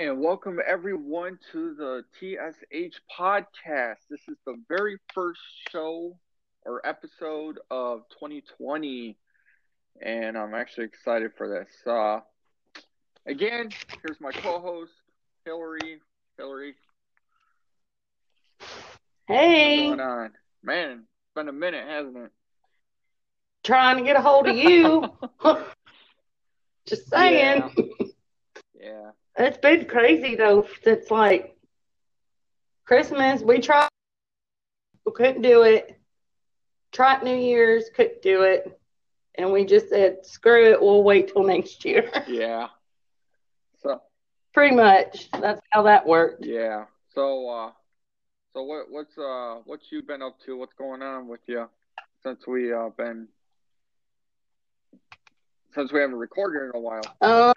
and welcome everyone to the TSH podcast. This is the very first show or episode of 2020, and I'm actually excited for this. Uh, again, here's my co-host Hillary. Hillary, Hey, what's going on? Man, it's been a minute, hasn't it? trying to get a hold of you. Just saying. Yeah. It's been crazy though It's like Christmas. We tried, we couldn't do it. Tried New Year's, couldn't do it. And we just said, screw it, we'll wait till next year. Yeah. So Pretty much. That's how that worked. yeah. So uh, so what what's uh what you been up to? What's going on with you since we uh been since we haven't recorded in a while? Um,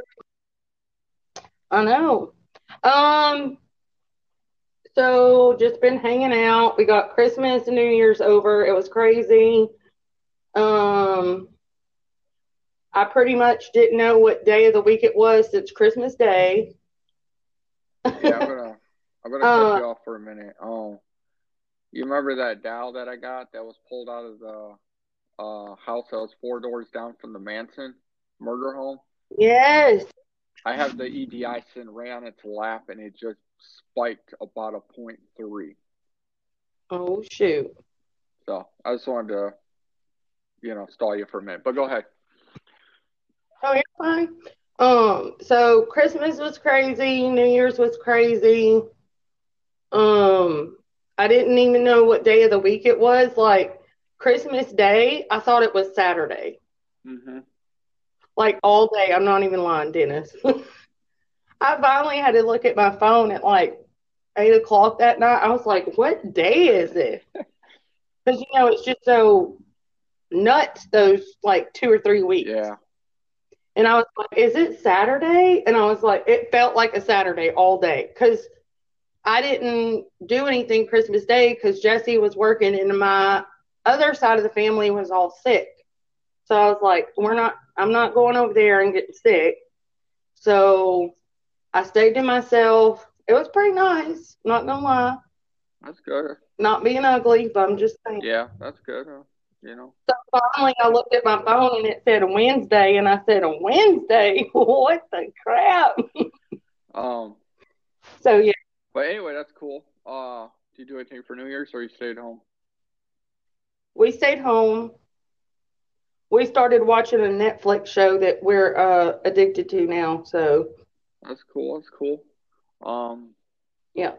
I know. Um, so just been hanging out. We got Christmas and New Year's over. It was crazy. Um, I pretty much didn't know what day of the week it was since Christmas Day. Yeah, I'm gonna I'm gonna Uh, cut you off for a minute. Um, you remember that dowel that I got that was pulled out of the uh house that was four doors down from the Manson murder home? Yes. I have the EDI right on its lap, and it just spiked about a point three. Oh shoot. So I just wanted to, you know, stall you for a minute. But go ahead. Oh, you're fine. Um, so Christmas was crazy, New Year's was crazy. Um, I didn't even know what day of the week it was. Like Christmas Day, I thought it was Saturday. Mm-hmm. Like all day. I'm not even lying, Dennis. I finally had to look at my phone at like eight o'clock that night. I was like, what day is it? Because you know, it's just so nuts those like two or three weeks. Yeah. And I was like, is it Saturday? And I was like, it felt like a Saturday all day because I didn't do anything Christmas Day because Jesse was working and my other side of the family was all sick. So I was like, we're not, I'm not going over there and getting sick. So I stayed to myself. It was pretty nice, not gonna lie. That's good. Not being ugly, but I'm just saying. Yeah, that's good. You know. So finally, I looked at my phone and it said a Wednesday, and I said, a Wednesday? what the crap? Um. So yeah. But anyway, that's cool. Uh, did you do anything for New Year's, or you stayed home? we stayed home. We started watching a Netflix show that we're uh, addicted to now. So, That's cool. That's cool. Um. yeah.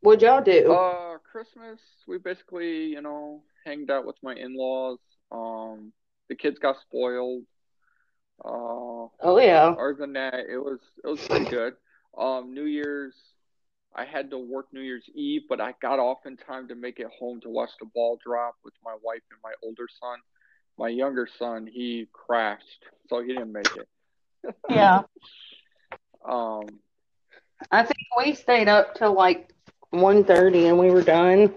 What'd y'all do? Uh, Christmas, we basically, you know, hanged out with my in-laws. Um, the kids got spoiled. Uh, oh, yeah. other than that, it was it was pretty good. Um, New Year's, I had to work New Year's Eve, but I got off in time to make it home to watch the ball drop with my wife and my older son. My younger son, he crashed, so he didn't make it. Yeah. Um, I think we stayed up till like 1.30 and we were done.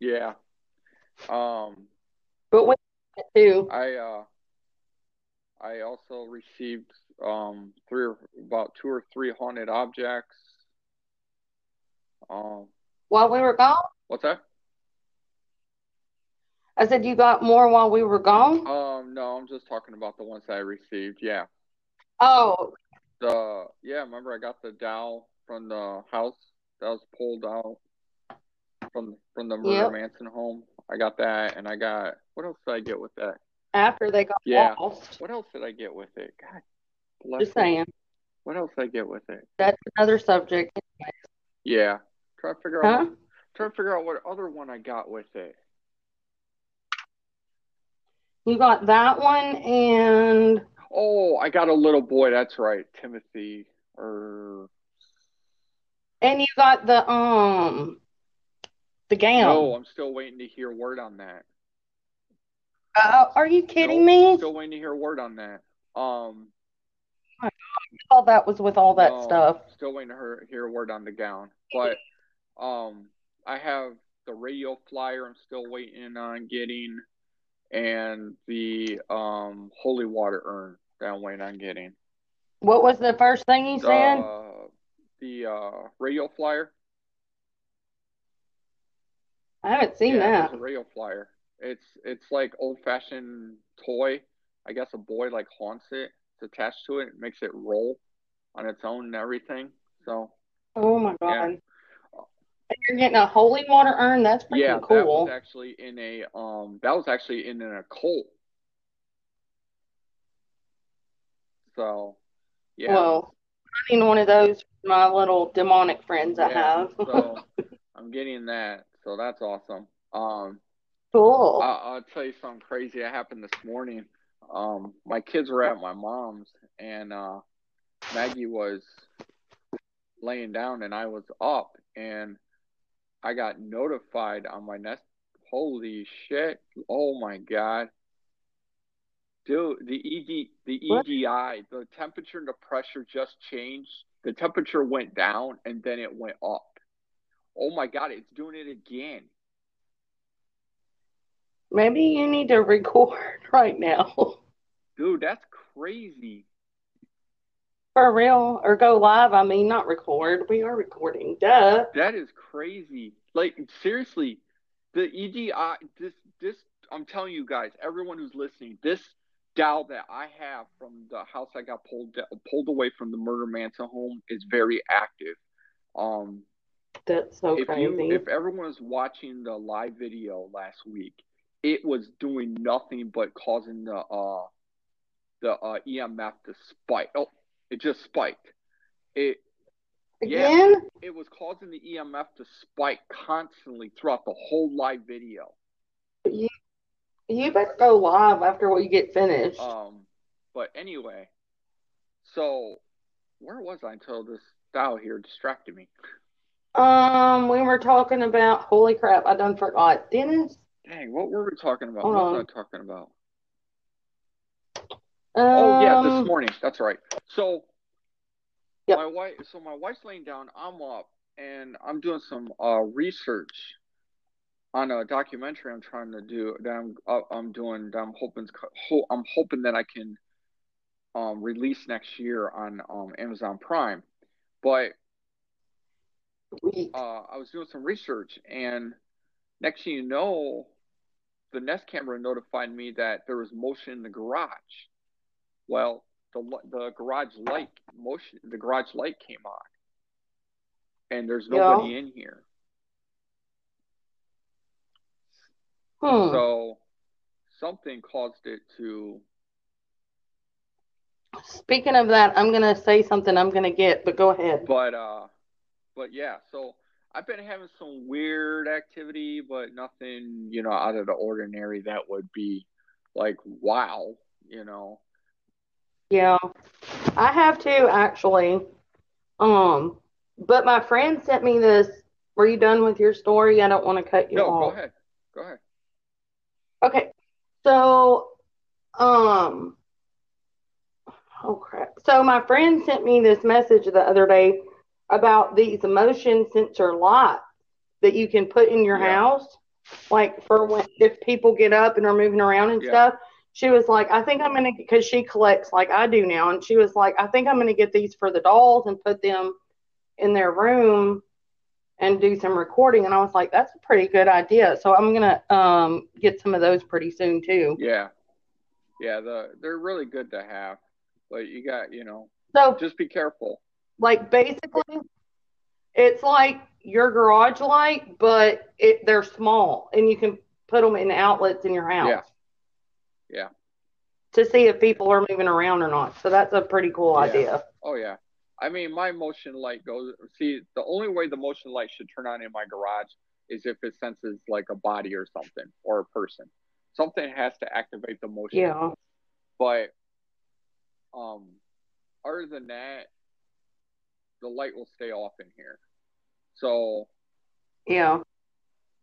yeah. Um, But we too. I uh I also received um three or about two or three haunted objects. Um While we were gone? what's that? I said, you got more while we were gone? Um no, I'm just talking about the ones that I received. Yeah. Oh, The yeah, remember I got the dowel from the house that was pulled out from from the murder Yep. Manson home. I got that and I got what else did I get with that? after they got Yeah. lost. What else did I get with it? God bless Just it. saying. What else did I get with it? That's another subject. Yeah. Try to figure out Huh? what, try to figure out what other one I got with it. You got that one and Oh, I got a little boy. That's right, Timothy. Or and you got the um the gown. no, I'm still waiting to hear word on that. Uh, are you kidding me? Still waiting to hear word on that. Um, All that was with all that no, stuff. Still waiting to hear, hear word on the gown. But um, I have the radio flyer. I'm still waiting on getting, and the um holy water urn that I'm waiting on getting. What was the first thing he said? Uh, the uh, radio flyer? I haven't seen yeah, that. a radio flyer. It's it's like old fashioned toy. I guess a boy like haunts it. It's attached to it. It makes it roll on its own and everything. So Oh my god. Yeah. You're getting a holy water urn. That's freaking yeah, that cool. was actually in a um that was actually in an occult. So yeah. Well, I need one of those for my little demonic friends I Yeah, have. so I'm getting that. So that's awesome. Um cool. I, I'll tell you something crazy that happened this morning. Um, my kids were at my mom's, and uh, Maggie was laying down, and I was up, and I got notified on my Nest. Holy shit! Oh my god, dude! The ED, the What? EDI, the temperature and the pressure just changed. The temperature went down, and then it went up. Oh my god! It's doing it again. Maybe you need to record right now. Dude, that's crazy. For real. Or go live. I mean, not record. We are recording. Duh. That is crazy. Like seriously, the EDI this this I'm telling you guys, everyone who's listening, this dial that I have from the house I got pulled pulled away from the murder Manson home is very active. Um That's so if crazy. you if everyone was watching the live video last week, it was doing nothing but causing the uh the uh EMF to spike. Oh, it just spiked. It yeah. It was causing the EMF to spike constantly throughout the whole live video. You you better go live after we get finished. Um, but anyway, so where was I until this dial here distracted me? Um, we were talking about holy crap, I done forgot. Dennis? Dang, what were we talking about? Hold what on. was I talking about? Um, oh yeah, this morning. That's right. So Yep. my wife, so my wife's laying down. I'm up, and I'm doing some uh, research on a documentary I'm trying to do. That I'm uh, I'm doing. That I'm hoping ho- I'm hoping that I can um, release next year on um, Amazon Prime. But uh, I was doing some research, and next thing you know, the Nest camera notified me that there was motion in the garage. Well, the the garage light motion, the garage light came on, and there's nobody in here. Hmm. So something caused it to. Speaking of that, I'm gonna say something I'm gonna get, but go ahead. But uh, but yeah. So I've been having some weird activity, but nothing you know out of the ordinary that would be like wow, you know. Yeah, I have too actually. Um, but my friend sent me this. Were you done with your story? I don't want to cut you off. No, go ahead. Go ahead. Okay, so um, oh crap. So my friend sent me this message the other day about these motion sensor lights that you can put in your Yeah. house, like for when if people get up and are moving around and Yeah. stuff. She was like, I think I'm gonna because she collects like I do now, and she was like, I think I'm gonna get these for the dolls and put them in their room and do some recording. And I was like, that's a pretty good idea. So I'm gonna um get some of those pretty soon too. Yeah. Yeah, the they're really good to have. But you got, you know, So just be careful. like basically it's like your garage light, but it they're small and you can put them in outlets in your house. Yeah. Yeah. To see if people are moving around or not. So that's a pretty cool Yeah. idea. Oh yeah. I mean, my motion light goes. See, the only way the motion light should turn on in my garage is if it senses like a body or something or a person. Something has to activate the motion. Yeah. But um, other than that, the light will stay off in here. So Yeah.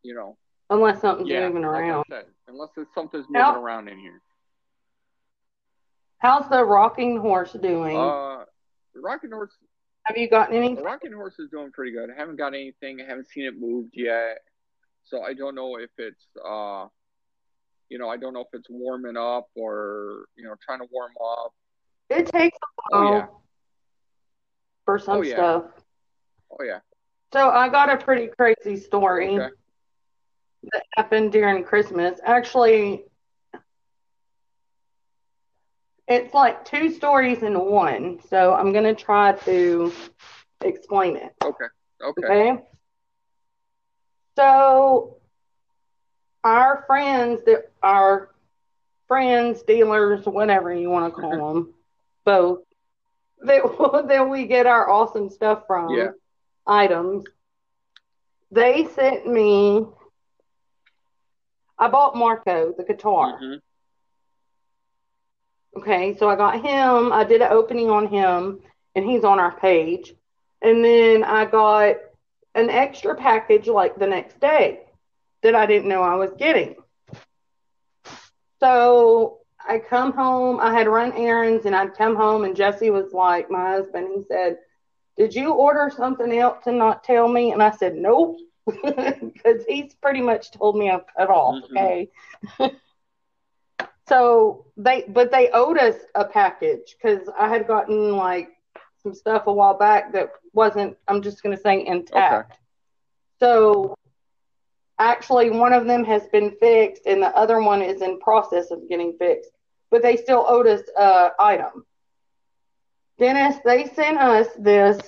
you know, Unless something's yeah, moving like around. said, unless something's moving How- around in here. How's the rocking horse doing? Uh, the rocking horse Have you gotten anything? The rocking horse is doing pretty good. I haven't got anything. I haven't seen it moved yet, so I don't know if it's uh, you know, I don't know if it's warming up or you know, trying to warm up. it takes a Oh yeah, for some Oh, yeah. stuff. Oh yeah. So I got a pretty crazy story Okay. That happened during Christmas. Actually, it's like two stories in one. So I'm going to try to explain it. Okay. Okay. Okay. So our friends that our friends, dealers, whatever you want to call them, both that that we get our awesome stuff from Yeah. items. They sent me. I bought Marco the guitar. Mhm. Okay, so I got him. I did an opening on him, and he's on our page. And then I got an extra package like the next day that I didn't know I was getting. So I come home. I had run errands, and I'd come home, and Jesse was like, my husband, he said, Did you order something else and not tell me? And I said, Nope. Because he's pretty much told me I've cut off. Mhm. Okay. So they, but they owed us a package because I had gotten like some stuff a while back that wasn't, I'm just going to say intact. Okay. So actually, one of them has been fixed and the other one is in process of getting fixed, but they still owed us a item. Dennis, they sent us this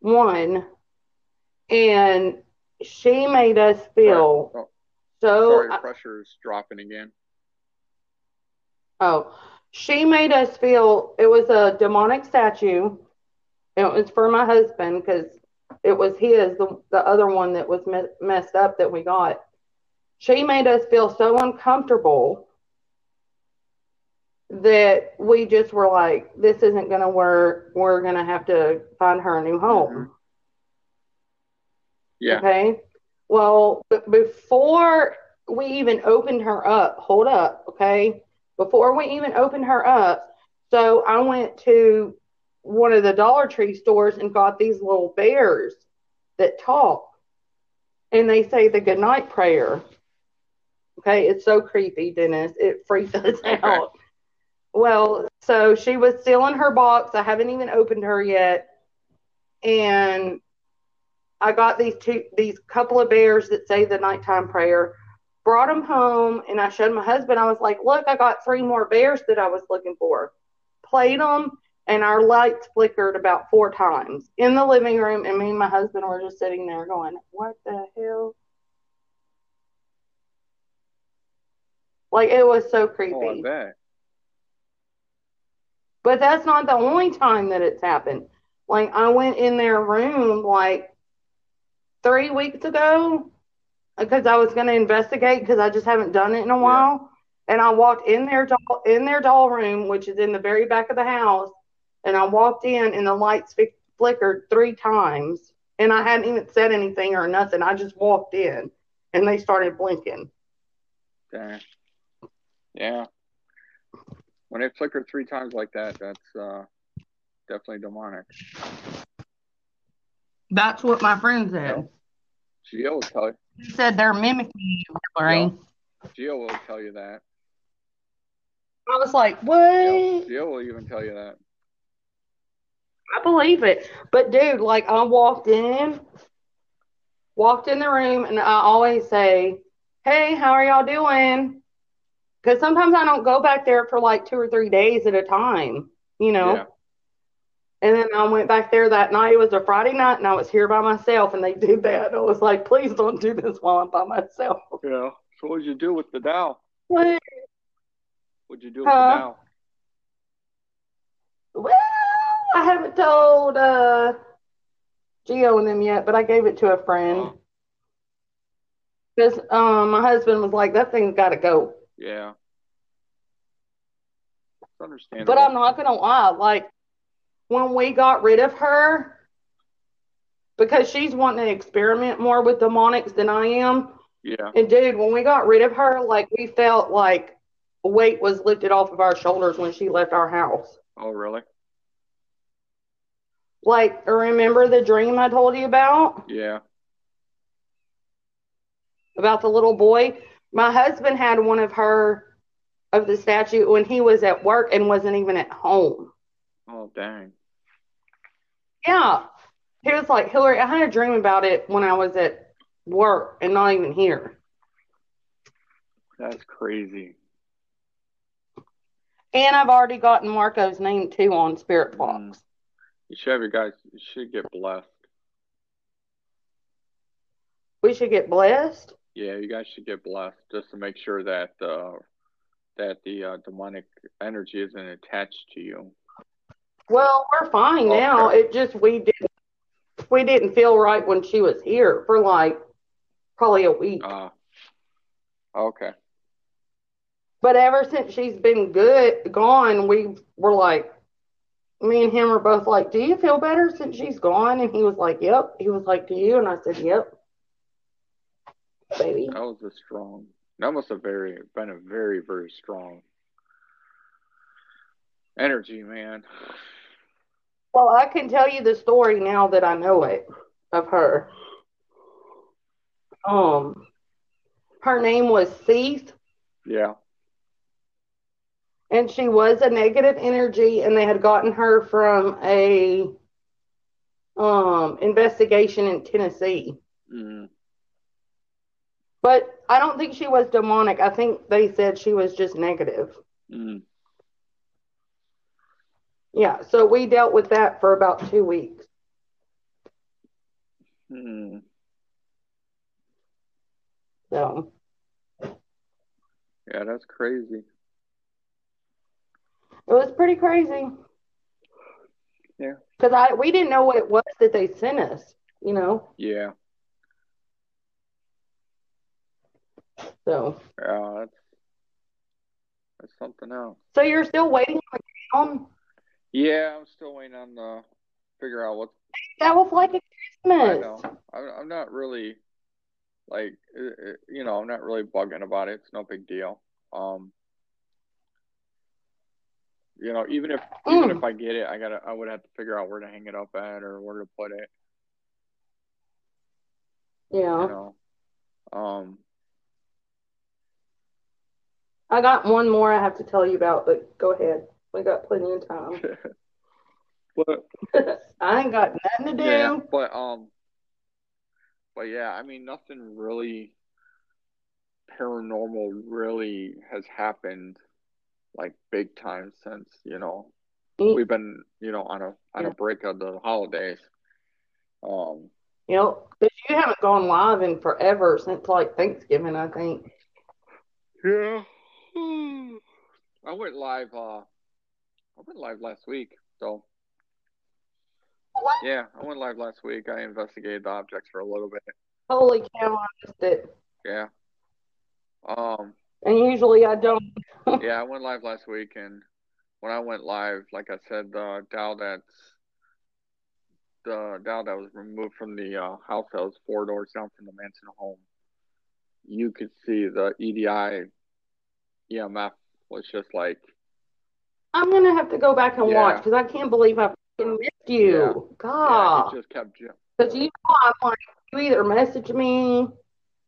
one and she made us feel Oh, so sorry, pressure is dropping again. Oh, she made us feel it was a demonic statue. It was for my husband because it was his, the, the other one that was me- messed up that we got. She made us feel so uncomfortable that we just were like, this isn't going to work. We're going to have to find her a new home. Mhm. Yeah. Okay. Well, b- before we even opened her up, hold up, okay? Before we even opened her up, so I went to one of the Dollar Tree stores and got these little bears that talk. And they say the goodnight prayer. Okay, it's so creepy, Dennis. It freaks us out. Well, so she was still in her box. I haven't even opened her yet. And I got these two, these couple of bears that say the nighttime prayer. Brought them home, and I showed my husband. I was like, "Look, I got three more bears that I was looking for." Played them, and our lights flickered about four times in the living room. And me and my husband were just sitting there going, "What the hell?" Like it was so creepy. Oh, But that's not the only time that it's happened. Like I went in their room like three weeks ago because I was going to investigate because I just haven't done it in a while. And I walked in their doll in their doll room, which is in the very back of the house, and I walked in and the lights flickered three times, and I hadn't even said anything or nothing. I just walked in, and they started blinking. Dang. Yeah. When it flickered three times like that, that's uh, definitely demonic. That's what my friend said. Gio will tell you. He said they're mimicking you, Hillary. Gio will tell you that. I was like, what? Yeah, Gio will even tell you that. I believe it. But dude, like I walked in, walked in the room, and I always say, "Hey, how are y'all doing?" Because sometimes I don't go back there for like two or three days at a time, you know. And then I went back there that night. It was a Friday night, and I was here by myself, and they did that. I was like, "Please don't do this while I'm by myself." Yeah. So what did you do with the Dow? What? What'd you do with the Dow? Well, I haven't told uh, Gio and them yet, but I gave it to a friend. Oh, Because um, my husband was like, that thing's got to go. yeah. But I'm not going to lie. Like, when we got rid of her, because she's wanting to experiment more with demonics than I am. Yeah. And dude, when we got rid of her, like, we felt like a weight was lifted off of our shoulders when she left our house. Oh, really? Like, remember the dream I told you about? Yeah. about the little boy. My husband had one of her of the statue when he was at work and wasn't even at home. Oh, dang. Yeah, He was like, Hillary, I had a dream about it when I was at work and not even here. That's crazy. And I've already gotten Marco's name too on Spirit Box. Mm. You should have your guys. You should get blessed. We should get blessed. Yeah, you guys should get blessed just to make sure that uh, that the uh, demonic energy isn't attached to you. Well, we're fine Okay. now. It just we didn't we didn't feel right when she was here for like probably a week. Uh, okay. But ever since she's been good gone, we were like me and him are both like, Do you feel better since she's gone? And he was like, Yep. He was like, Do you? And I said, Yep. Baby. That was a strong. That must have very been a very very strong energy, man. Well, I can tell you the story now that I know it of her. Um her name was Cease Yeah. and she was a negative energy and they had gotten her from a um investigation in Tennessee. Mm. But I don't think she was demonic. I think they said she was just negative. Mm. Yeah, so we dealt with that for about 2 weeks. Mm. So, Yeah, that's crazy. it was pretty crazy. Yeah. Cuz I we didn't know what it was that they sent us, you know. Yeah. So, Yeah, that's that's something else. so you're still waiting on Yeah, I'm still waiting on the figure out what that was like a Christmas. know. I'm, I'm not really like uh, uh, you know, I'm not really bugging about it. It's no big deal. Um, you know, even if even Mm. if I get it, I gotta I would have to figure out where to hang it up at or where to put it. You Yeah. know, um, I got one more I have to tell you about, but go ahead. We got plenty of time. but I ain't got nothing to do. yeah, but um, but yeah, I mean, nothing really paranormal really has happened like big time since you know Mm. we've been you know on a on a break of the holidays. Um, You know, 'cause you haven't gone live in forever since like Thanksgiving, I think. yeah, I went live. Uh, I went live last week, so What? yeah, I went live last week. I investigated the objects for a little bit. Holy cow, I missed it. Yeah. Um, And usually I don't. yeah, I went live last week, and when I went live, like I said, the Dow that's the Dow that was removed from the uh, house that was four doors down from the Manson home, you could see the EDI EMF was just like, I'm gonna have to go back and Yeah. watch because I can't believe I fucking missed you. Yeah. yeah, God. it just kept ju- Because you know, I'm like, you either message me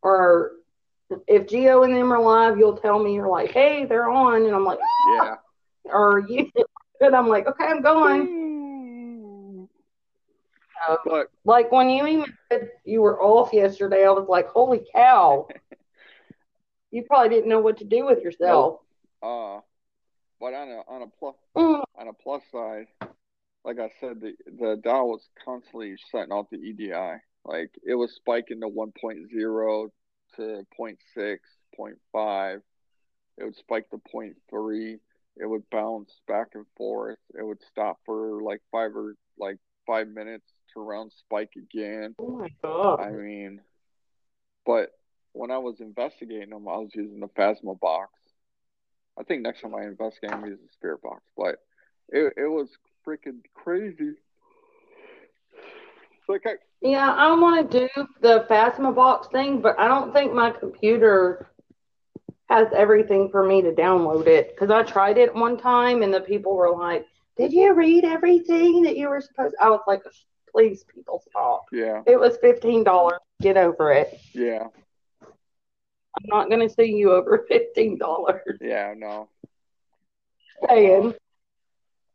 or if Gio and them are live, you'll tell me you're like, hey, they're on, and I'm like, yeah. or you, and I'm like, okay, I'm going. So, like when you even said you were off yesterday, I was like, holy cow. you probably didn't know what to do with yourself. uh, but on a on a plus Mm, on a plus side, like I said, the the Dow was constantly setting off the EDI. Like it was spiking to 1.0 to 0.6, 0.5. It would spike to 0.3. It would bounce back and forth. It would stop for like five or like five minutes to round spike again. oh my god. I mean, but when I was investigating them, I was using the Phasma box. I think next time I investigate, I'm using the Spirit box. But it it was freaking crazy. Like I, Yeah, I want to do the Phasma box thing, but I don't think my computer has everything for me to download it. Because I tried it one time and the people were like, Did you read everything that you were supposed I was like, Please, people, stop. yeah, It was $15. Get over it. yeah, I'm not going to sue you over $15. yeah, no. Saying.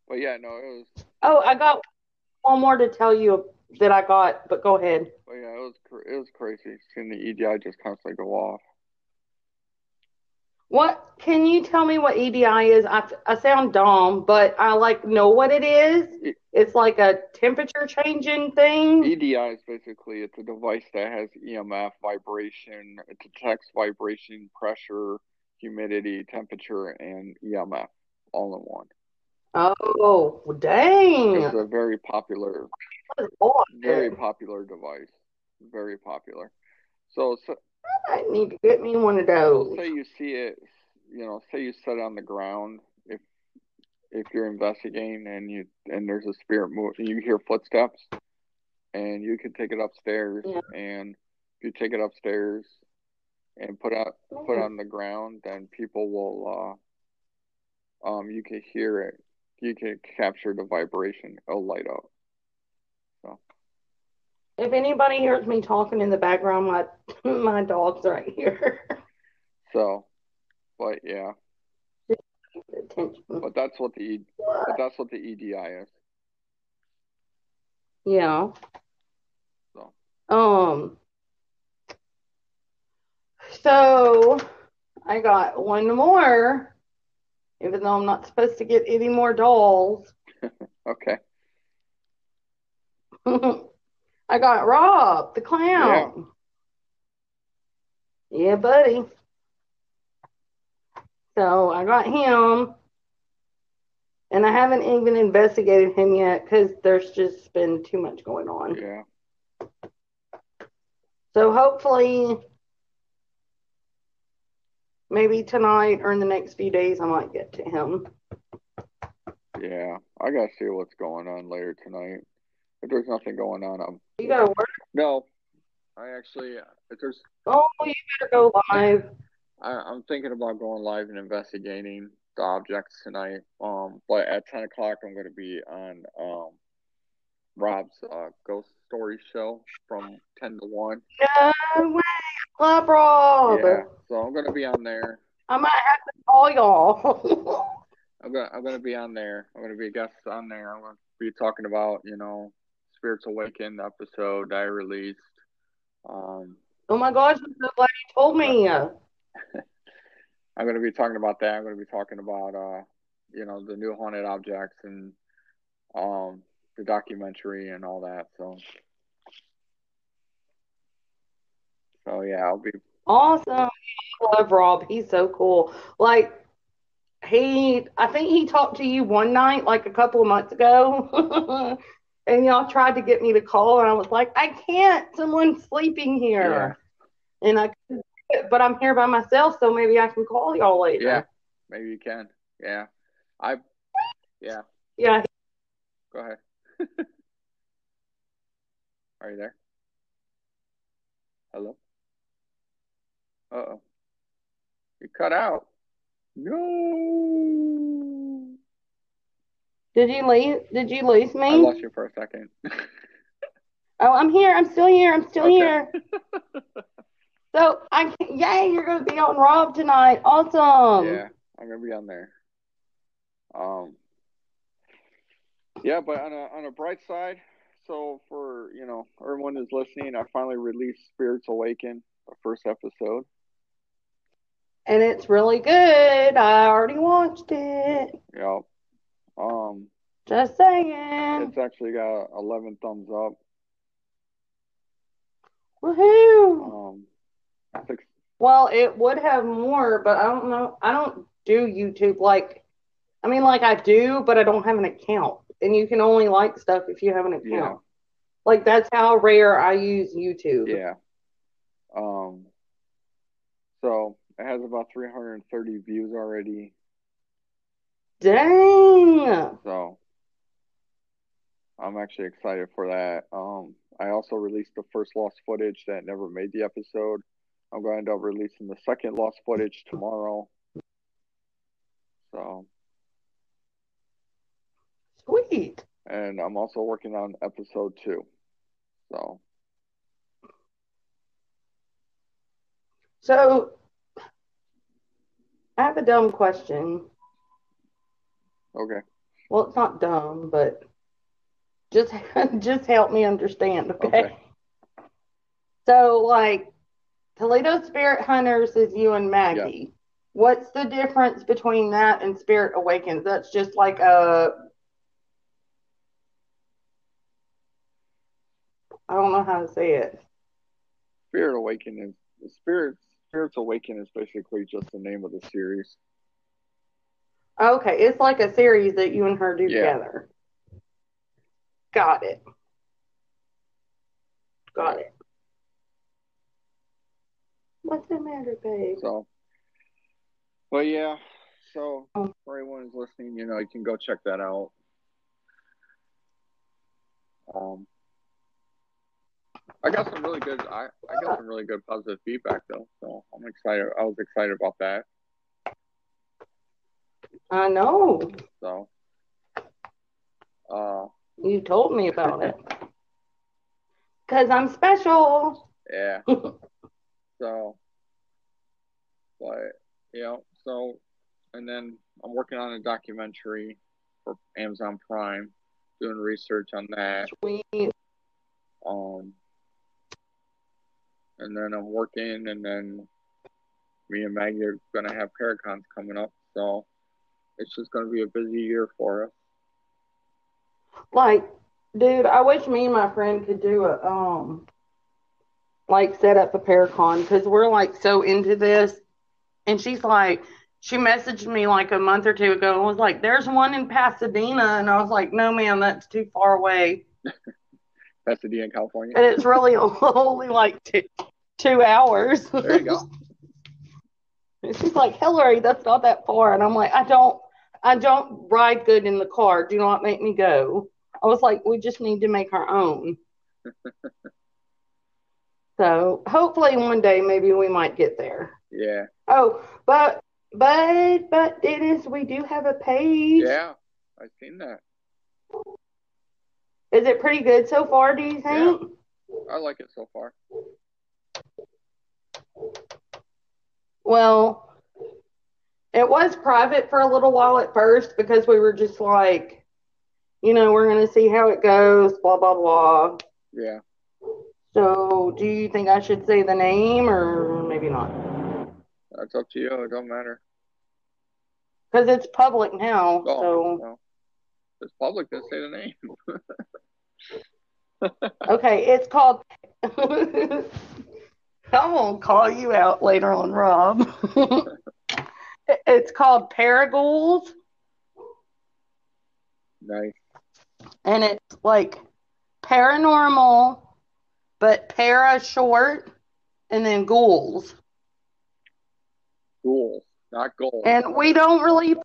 But yeah, no, it was Oh, I got one more to tell you that I got. But go ahead. But yeah, it was it was crazy seeing the EDI just constantly go off. What can you tell me what EDI is? I, I sound dumb, but I like know what it is. It's like a temperature changing thing. EDI is basically it's a device that has EMF, vibration. It detects vibration, pressure, humidity, temperature, and EMF all in one. Oh, dang. It's a very popular, very popular device. Very popular. So, so I might need to get me one of those. say you see it, you know, say you set it on the ground. If if you're investigating and you and there's a spirit move, and you hear footsteps, and you can take it upstairs. Yeah. And if you take it upstairs and put out put it on the ground, then people will, uh, um, you can hear it. You can capture the vibration. It'll light up. If anybody hears me talking in the background, my my dog's right here. So, but yeah, Attention. but that's what the E- but that's what the EDI is. Yeah. So. Um. So I got one more, even though I'm not supposed to get any more dolls. Okay. I got Rob the clown. Yeah, buddy. So I got him, and I haven't even investigated him yet because there's just been too much going on. Yeah. So hopefully, maybe tonight or in the next few days, I might get to him. Yeah, I gotta see what's going on later tonight. If there's nothing going on, I'm You gotta work. no. I actually, if there's, Oh, you better go live. I, I'm thinking about going live and investigating the objects tonight. Um, but at ten o'clock, I'm gonna be on um Rob's uh, ghost story show from ten to one. No way. Love Rob. Yeah, so I'm gonna be on there. I might have to call y'all. I'm gonna I'm gonna be on there. I'm gonna be a guest on there. I'm gonna be talking about you know Spirits Awakened episode I released. Um, oh my gosh, I'm so glad you told me. I'm gonna be talking about that. I'm gonna be talking about uh you know the new haunted objects and um the documentary and all that. So so yeah, I'll be Awesome. I love Rob. He's so cool. Like he I think he talked to you one night like a couple of months ago. and y'all tried to get me to call and I was like, I can't. Someone's sleeping here. And I couldn't do it, but I'm here by myself, so maybe I can call y'all later. yeah maybe you can yeah I yeah Yeah. go ahead. Are you there? Hello? Uh oh. You cut out. No. Did you leave did you lose me? I lost you for a second. Oh, I'm here. I'm still here. I'm still Okay. here. So I can, yay, you're gonna be on Rob tonight. Awesome. Yeah, I'm gonna be on there. Um, yeah, but on a on a bright side, so for you know everyone who's listening, I finally released Spirits Awaken, the first episode. And it's really good. I already watched it. Yeah. Um, Just saying. it's actually got 11 thumbs up. Woohoo. Um, six, Well, it would have more, but I don't know. I don't do YouTube like, I mean, like I do, but I don't have an account. And you can only like stuff if you have an account. yeah, Like that's how rare I use YouTube. yeah. Um, so it has about 330 views already. Dang. So I'm actually excited for that. Um, I also released the first lost footage that never made the episode. I'm going to end up releasing the second lost footage tomorrow. So, Sweet. and I'm also working on episode two. So, So I have a dumb question. Okay. Well, it's not dumb, but Just just help me understand, okay? Okay. So like Toledo Spirit Hunters is you and Maggie. Yeah. What's the difference between that and Spirit Awakens? That's just like a I don't know how to say it. Spirit Awakening Spirit Spirits Awaken is basically just the name of the series. Okay, it's like a series that you and her do Yeah. together. Got it. Got it. What's the matter, babe? So, but yeah, so Oh. for anyone who's listening, you know, you can go check that out. Um, I got some really good, I, I got some really good positive feedback though, so I'm excited. I was excited about that. I know. So, uh, You told me about it. Because I'm special. yeah. So, but you know, so, and then I'm working on a documentary for Amazon Prime, doing research on that. Sweet. Um, and then I'm working, and then me and Maggie are gonna have Paracons coming up, so it's just gonna be a busy year for us. Like, dude, I wish me and my friend could do a um like set up a paracon because we're like so into this. And she's like, she messaged me like a month or two ago and was like, "There's one in Pasadena," and I was like, "No, man, that's too far away." Pasadena, California. And it's really only like two, two hours. There you go. And she's like, Hillary, that's not that far. And I'm like, I don't, I don't ride good in the car. Do not make me go. I was like, we just need to make our own. so hopefully one day maybe we might get there. Yeah, Oh, but, but, but Dennis, we do have a page. yeah, I've seen that. Is it pretty good so far? Do you think? I like it so far. Well, it was private for a little while at first because we were just like, you know, we're going to see how it goes, blah, blah, blah. Yeah, So, do you think I should say the name or maybe not? that's up to you. It don't matter. Because it's public now. Oh, So, it's public. Just say the name. okay, it's called. I'm to call you out later on, Rob. it's called Paragools, nice. and it's like paranormal, but para short, and then ghouls. Ghouls, not goals. And we don't really,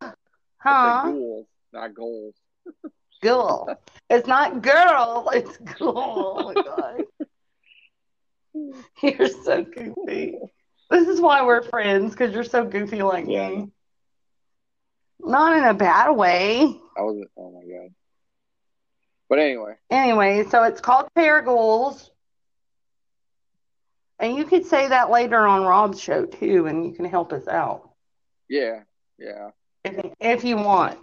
huh? ghouls, not goals. Ghoul. It's not girl, it's ghoul. Oh my god. You're so goofy. This is why we're friends, because you're so goofy like Yeah. me. Not in a bad way. I was. Oh my god. But anyway, Anyway, so it's called Paragools. And you could say that later on Rob's show too, and you can help us out yeah, yeah, if, if you want.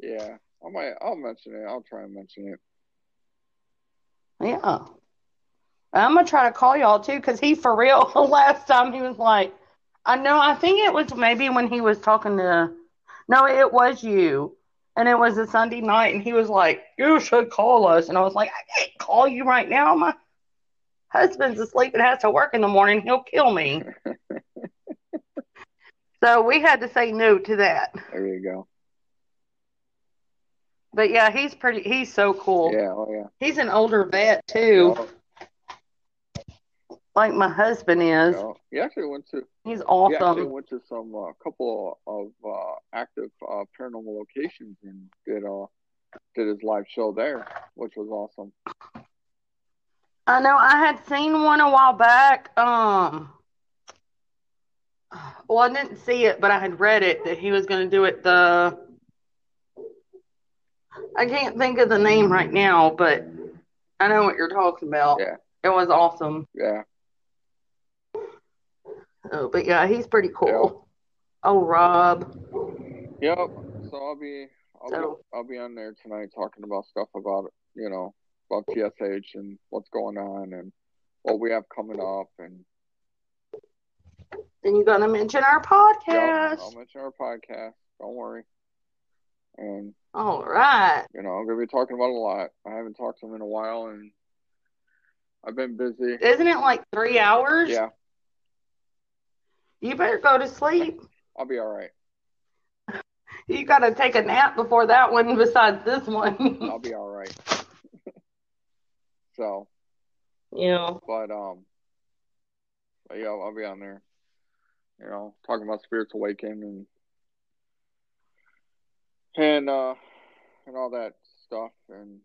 yeah. I might. I'll mention it. I'll try and mention it. Yeah. I'm gonna try to call y'all too, because he for real the last time he was like, I know, I think it was maybe when he was talking to no, it was you. And it was a Sunday night and he was like, You should call us and I was like, I can't call you right now. My husband's asleep and has to work in the morning, he'll kill me. so we had to say no to that. There you go. But yeah, he's pretty he's so cool. Yeah. Oh yeah. He's an older vet too, Yeah, like my husband is. yeah. He actually went to. He's He actually awesome. went to some uh, couple of uh, active uh, paranormal locations and did uh did his live show there, which was awesome. I know I had seen one a while back. Um, well, I didn't see it, but I had read it that he was going to do it. The I can't think of the name right now, but I know what you're talking about. Yeah. It was awesome. Yeah. Oh, but yeah, he's pretty cool. Oh, Rob. Yep. So I'll be I'll So- be I'll be on there tonight talking about stuff about you know, about TSH and what's going on and what we have coming up and then you're gonna mention our podcast. Yep, I'll mention our podcast. Don't worry. And all right. You know, I'm gonna be talking about a lot. I haven't talked to him in a while, and I've been busy. Isn't it like three hours? Yeah. You better go to sleep. I'll be all right. You got to take a nap before that one. Besides this one, I'll be all right. so. Yeah. But um. But yeah, I'll, be on there. You know, talking about spirits awaken and and uh and all that stuff and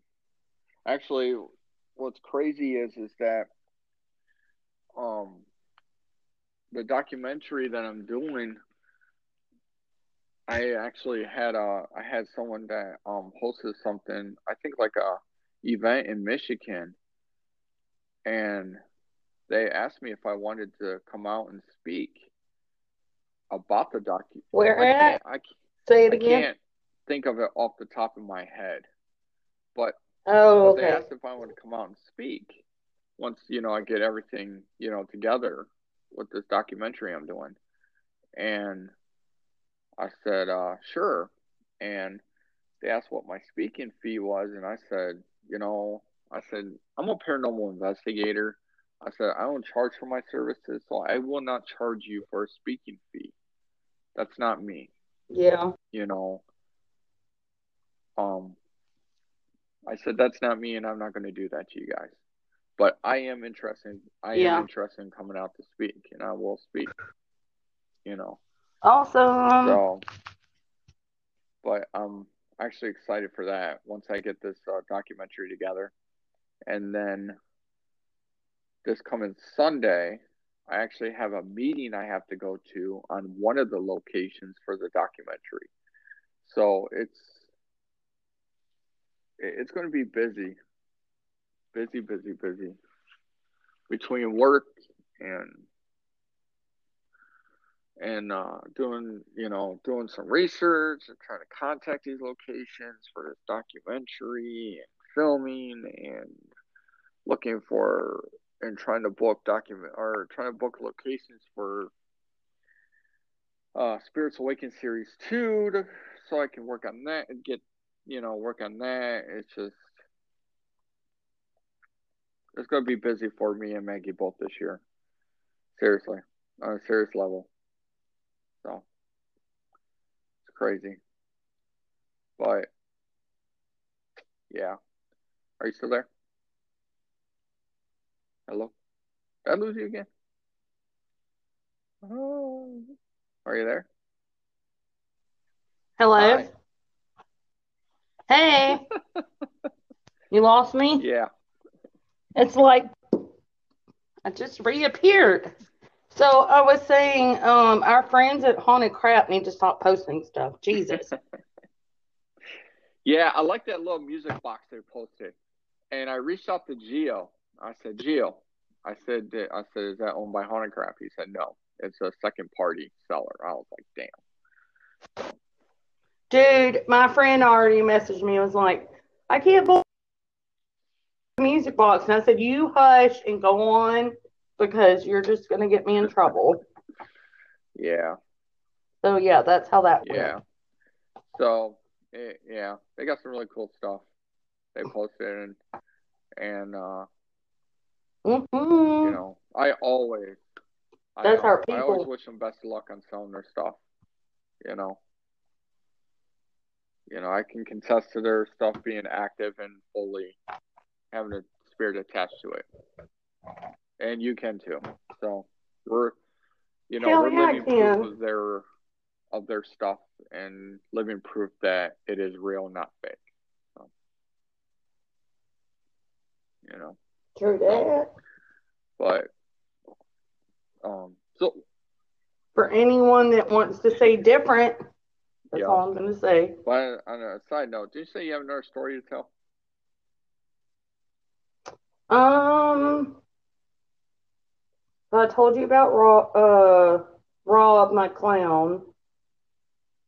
actually what's crazy is is that um the documentary that I'm doing I actually had a I had someone that um hosted something I think like a event in Michigan. And they asked me if I wanted to come out and speak about the docu where I at? I, say it I again. can't think of it off the top of my head. But oh okay. they asked if I want to come out and speak once you know I get everything you know together with this documentary I'm doing, and I said uh, sure, and they asked what my speaking fee was, and I said you know I said I'm a paranormal investigator. I said I don't charge for my services, so I will not charge you for a speaking fee. That's not me. Yeah. You know. Um, I said that's not me, and I'm not going to do that to you guys. But I am interested. I Yeah. am interested in coming out to speak, and I will speak. You know, Awesome. so. But I'm actually excited for that once I get this uh, documentary together, and then this coming Sunday, I actually have a meeting I have to go to on one of the locations for the documentary. So it's it's going to be busy, busy, busy, busy between work and and uh, doing you know doing some research and trying to contact these locations for this documentary and filming and looking for and trying to book document or trying to book locations for uh Spirits Awaken series two to, so I can work on that and get you know work on that. It's just it's gonna be busy for me and Maggie both this year. Seriously, on a serious level. So it's crazy. But yeah. Are you still there? Hello? Did I lose you again? Oh. Are you there? Hello. Hi. Hey. you lost me? Yeah. It's like I just reappeared. So I was saying, um, our friends at Haunted Crap need to stop posting stuff. Jesus. Yeah, I like that little music box they posted. And I reached out to Gio. I said, Gio, I said, I said, is that owned by Haunted Crap? He said, no, it's a second party seller. I was like, damn. Dude, my friend already messaged me and was like, I can't believe music box. And I said, You hush and go on because you're just going to get me in trouble. Yeah, So, yeah, that's how that went. yeah. So, eh, yeah, they got some really cool stuff they posted, and and uh, hmm you know, I always, I, That's our I always people. wish them best of luck on selling their stuff. You know, you know, I can contest to their stuff being active and fully having a spirit attached to it, and you can too. So we're, you know, Hell we're yeah, living proof of their of their stuff and living proof that it is real, not fake. So, you know, True that. but um, so For anyone that wants to say different, that's Yeah. all I'm going to say. But on a side note, did you say you have another story to tell? Um, I told you about Rob, uh, Rob, my clown.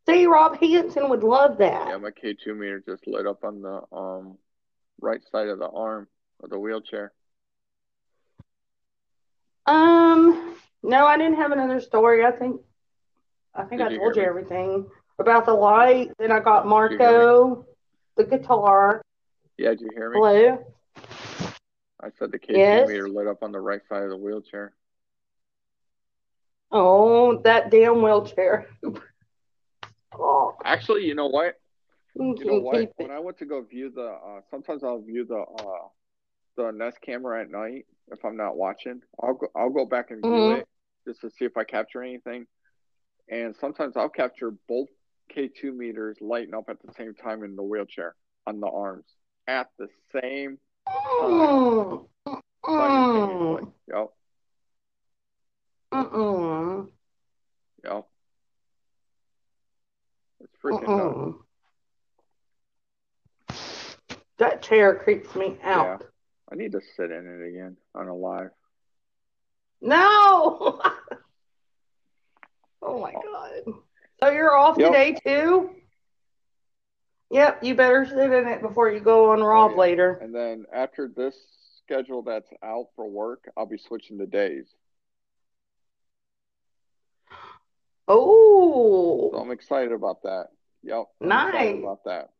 See, Rob Hanson would love that. Yeah, my K2 meter just lit up on the um right side of the arm of the wheelchair. Um, no, I didn't have another story. I think, I think Did I you told you me? everything about the light. Then I got Did you hear me? Marco, the guitar, Yeah, did you hear me? blue. I said the K2 Yes. meter lit up on the right side of the wheelchair. Oh, that damn wheelchair. Oh, Actually, you know what? you know what? When. I went to go view the, uh, sometimes I'll view the uh, the Nest camera at night if I'm not watching. I'll go I'll go back and view Mhm. it just to see if I capture anything. And sometimes I'll capture both K2 meters lighting up at the same time in the wheelchair on the arms at the same Mm, simultaneously. mm, Yep, mm, yep. It's freaking nuts. mm. That chair creeps me out. Yeah. I need to sit in it again on a live. No. oh my god. So you're off Yep. today too? Yep, you better sit in it before you go on Rob oh, yeah. later. And then after this schedule that's out for work, I'll be switching to days. Oh. So Oh, I'm excited about that. Yep. I'm excited nice. about that.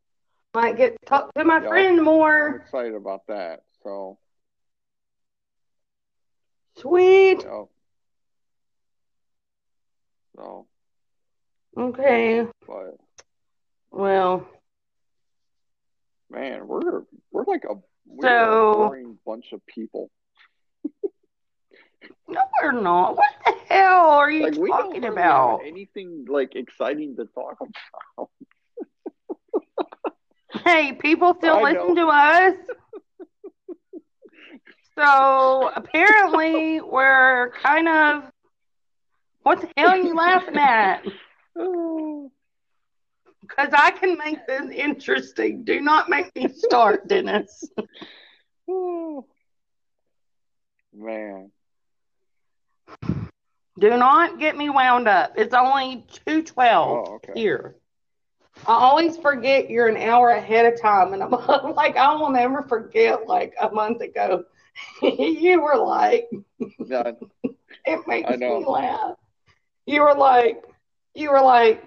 Might get to talk to my Yep. friend I'm more. excited about that. So, Sweet. yep. So, Okay. but Well, man, we're we're like a we're So- a boring bunch of people. no, we're not. What the hell are you Like talking really about? have anything like exciting to talk about. Hey, people still I listen to us. So apparently we're kind of what the hell are you laughing at? Because I can make this interesting. Do not make me start, Dennis. Man. Do not get me wound up. It's only two twelve Oh, okay. here. I always forget you're an hour ahead of time, and I'm like, I will never forget. Like a month ago, you were like, it makes me laugh. You were like, you were like,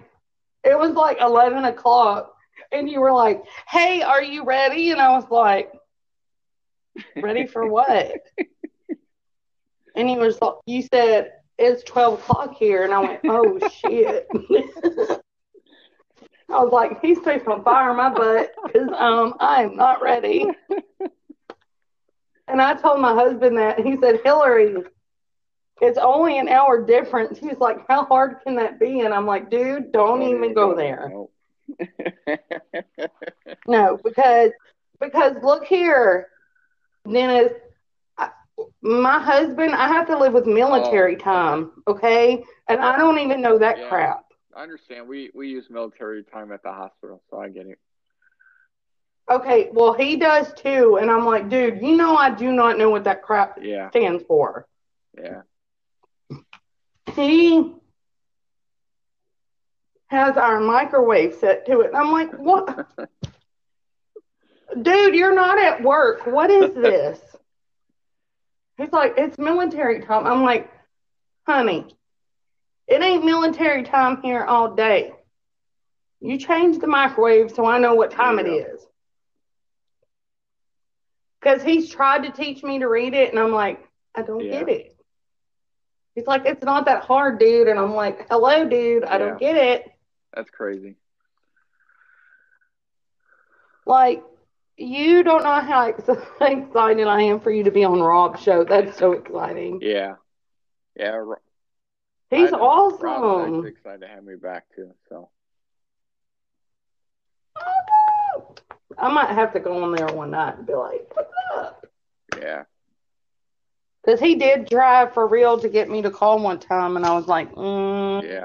it was like eleven o'clock, and you were like, "Hey, are you ready?" And I was like, "Ready for what?" and he was like, "You said it's twelve o'clock here," and I went, "Oh shit." I was like, he's supposed to fire my butt because um, I am not ready. And I told my husband that. He said, Hillary, it's only an hour difference. He's like, how hard can that be? And I'm like, dude, don't, even go there. Nope. No, because because look here, Dennis. I, my husband, I have to live with military Oh, time, okay? And I don't even know that Yeah. crap. I understand. We we use military time at the hospital, so I get it. Okay, well, he does too. And I'm like, dude, you know, I do not know what that crap Yeah, stands for. yeah. He has our microwave set to it. And I'm like, what? Dude, you're not at work. What is this? He's like, it's military time. I'm like, honey, it ain't military time here all day. You change the microwave so I know what time it There. Because he's tried to teach me to read it, and I'm like, I don't Yeah. get it. He's like, it's not that hard, dude. And I'm like, hello, dude. I don't get it. That's crazy. Like, you don't know how excited I am for you to be on Rob's show. That's so exciting. Yeah, yeah. He's I. Rob's awesome. actually excited to have me back too. So I might have to go on there one night and be like, what's up? yeah, Because he did drive for real to get me to call one time, and I was like, mm. Yeah.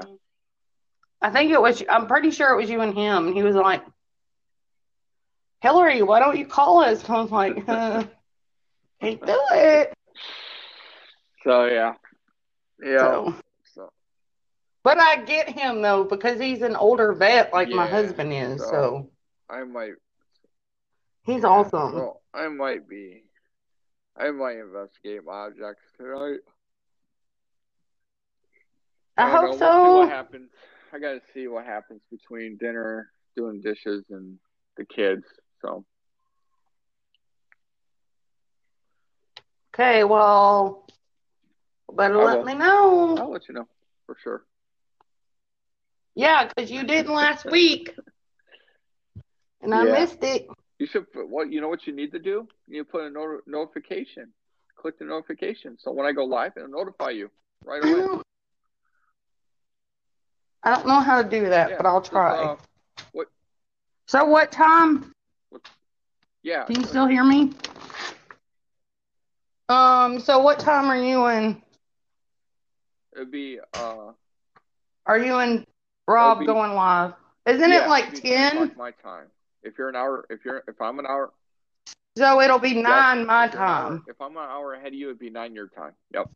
I think it was, I'm pretty sure it was you and him. And he was like, Hillary, why don't you call us? And I was like, uh, can't do it. so yeah, yeah. So, So but I get him though, because he's an older vet like my husband is. so- So I might. He's awesome. Well, I might be. I might investigate my objects tonight. I, don't hope know. We'll what so. happens. I gotta see what happens between dinner, doing dishes, and the kids. So Okay, well, better I let will. me know. I'll let you know for sure. Yeah, because you didn't last week, and I missed it. You should put what you know what you need to do. You put a not- notification. Click the notification so when I go live, it'll notify you right I away. don't, I don't know how to do that, Yeah, but I'll try. uh, So, what time? yeah. Can you still hear me? Um. So, what time are you in? It'd be uh. Are you and Rob be- going live? Isn't yeah, it like 10 my time. If you're an hour, if you're if I'm an hour, So it'll be nine my you're hour- time. if I'm an hour ahead of you, it'd be nine your time. Yep.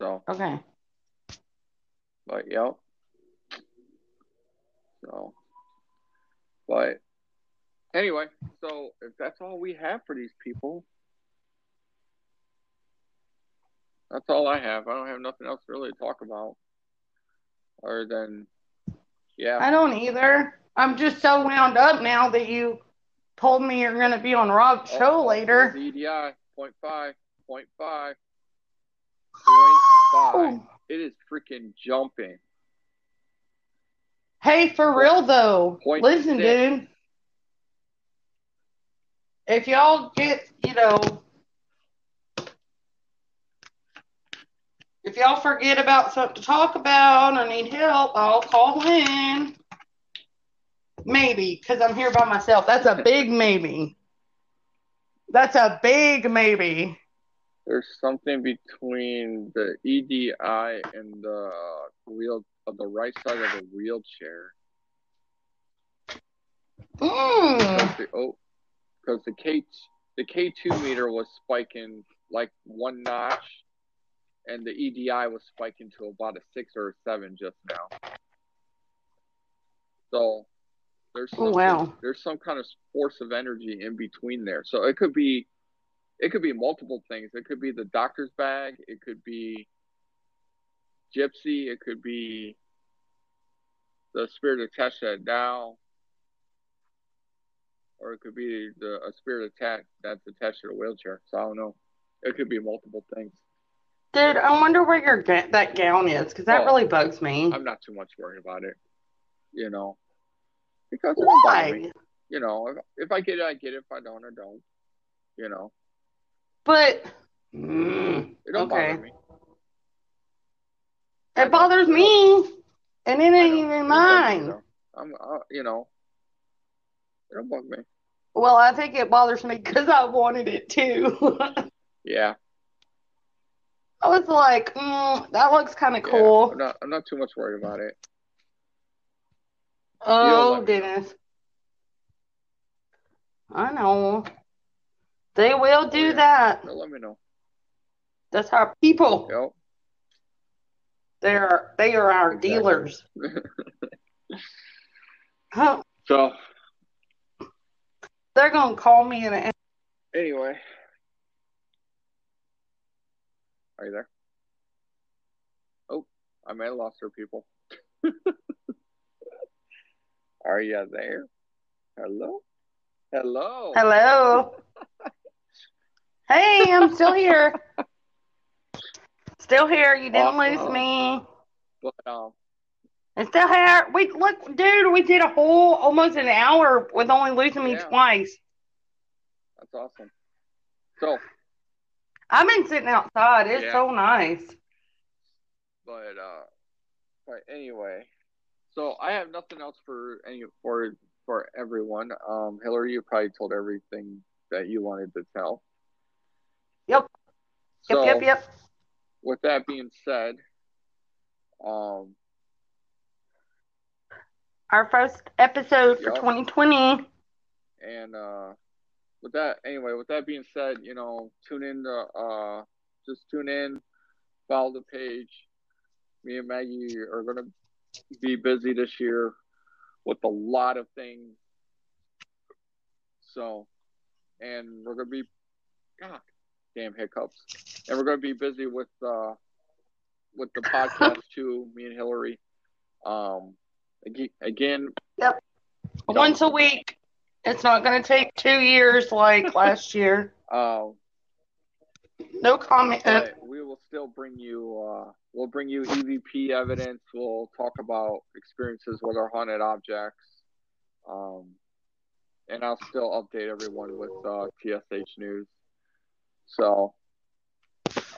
So, Okay. but yep. So, but anyway, so if that's all we have for these people, that's all I have. I don't have nothing else really to talk about, other than, yeah, I don't either. I'm just so wound up now that you told me you're going to be on Rob's Oh, show later. EDI, point five, point five, point five. Oh. It is freaking jumping. Hey, for real though, listen, six. dude. If y'all get, you know, if y'all forget about something to talk about or need help, I'll call in. Maybe, because I'm here by myself. That's a big maybe. That's a big maybe. There's something between the EDI and the wheel of the right side of the wheelchair. Mm. The, oh, because the K the K two meter was spiking like one notch, and the EDI was spiking to about a six or a seven just now. So there's Oh, wow. there's some kind of force of energy in between there. So it could be it could be multiple things. It could be the doctor's bag. It could be Gypsy. It could be the spirit attached to that Dow. Or it could be the a spirit attack that's attached to the wheelchair. So I don't know. It could be multiple things. Dude, I wonder where your ga- that gown is, because that Oh. really bugs me. I'm not too much worried about it. You know. Because it. Why? You know, if, if I get it, I get it. If I don't, I don't. You know. But mm, It don't Okay. bother me. it bothers me, and it ain't even mine. I'm, uh, you know, it don't bug me. Well, I think it bothers me because I wanted it too. Yeah, I was like, mm, that looks kind of yeah. cool. I'm not, I'm not too much worried about it. Oh, let me know. goodness. I know. They will do Oh, yeah. that. Let me know. That's our people. Yep. They're they are our Exactly. dealers. Huh. so They're gonna call me in a anyway, are you there? Oh, I may have lost her. People. are you there? Hello. Hello. hello. Hey, I'm still here. Still here. You didn't lose me. But um, And still here. We look, dude. We did a whole almost an hour with only losing me Yeah. twice. that's awesome. So, I've been sitting outside. It's Yeah. so nice. but uh, but anyway, so I have nothing else for any for for everyone. Um, Hillary, you probably told everything that you wanted to tell. Yep. Yep. So, yep. Yep. with that being said, um, Our first episode for 2020. and uh, with that anyway, with that being said, you know, tune in to uh, just tune in, follow the page. Me and Maggie are gonna be busy this year with a lot of things. So, and we're gonna be, God, damn hiccups, and we're gonna be busy with uh with the podcast too. Me and Hillary. Um, again. Yep. Once a week. It's not going to take two years like last year. Um. No comment. we will still bring you. Uh, we'll bring you EVP evidence. We'll talk about experiences with our haunted objects. Um, and I'll still update everyone with uh, TSH news. So,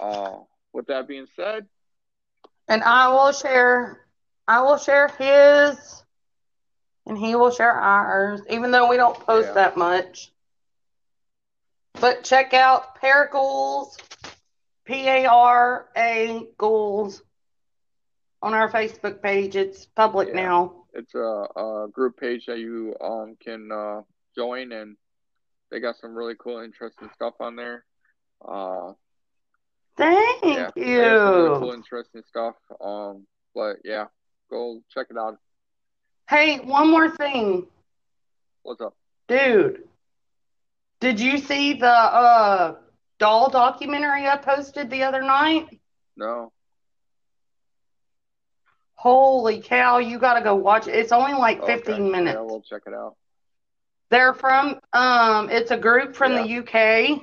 uh, with that being said, and I will share. I will share his, and he will share ours, even though we don't post yeah. that much. But check out ParaGhouls, P A R A Ghouls, on our Facebook page. It's public yeah. now. It's a, a, group page that you um can uh, join, and they got some really cool, interesting stuff on there. Uh, Thank yeah, you. Really cool, interesting stuff. Um, but yeah, go check it out. Hey, one more thing. What's up, dude? Did you see the uh doll documentary I posted the other night? No. Holy cow, you got to go watch it. It's only like 15 okay. minutes. Yeah, we'll check it out. They're from um it's a group from yeah. the UK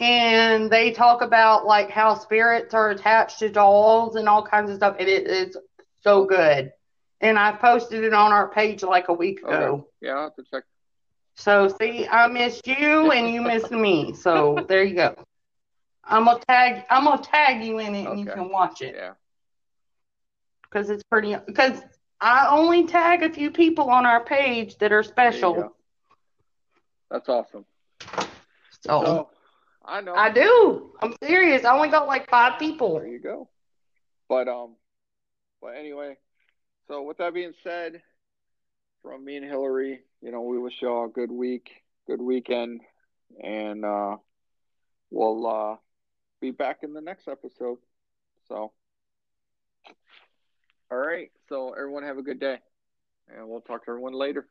and they talk about like how spirits are attached to dolls and all kinds of stuff. And it is so good. And I posted it on our page like a week ago. Okay. Yeah, I'll have to check. So see, I missed you and you missed me. So there you go. I'm gonna tag. I'm gonna tag you in it, and you can watch it. Yeah. Because it's pretty. Because I only tag a few people on our page that are special. That's awesome. So, so I know. I do. I'm serious. I only got like five people. There you go. But um, but anyway, so with that being said, from me and Hillary, you know, we wish y'all a good week, good weekend, and uh, we'll uh, be back in the next episode. So, all right. So everyone have a good day, and we'll talk to everyone later.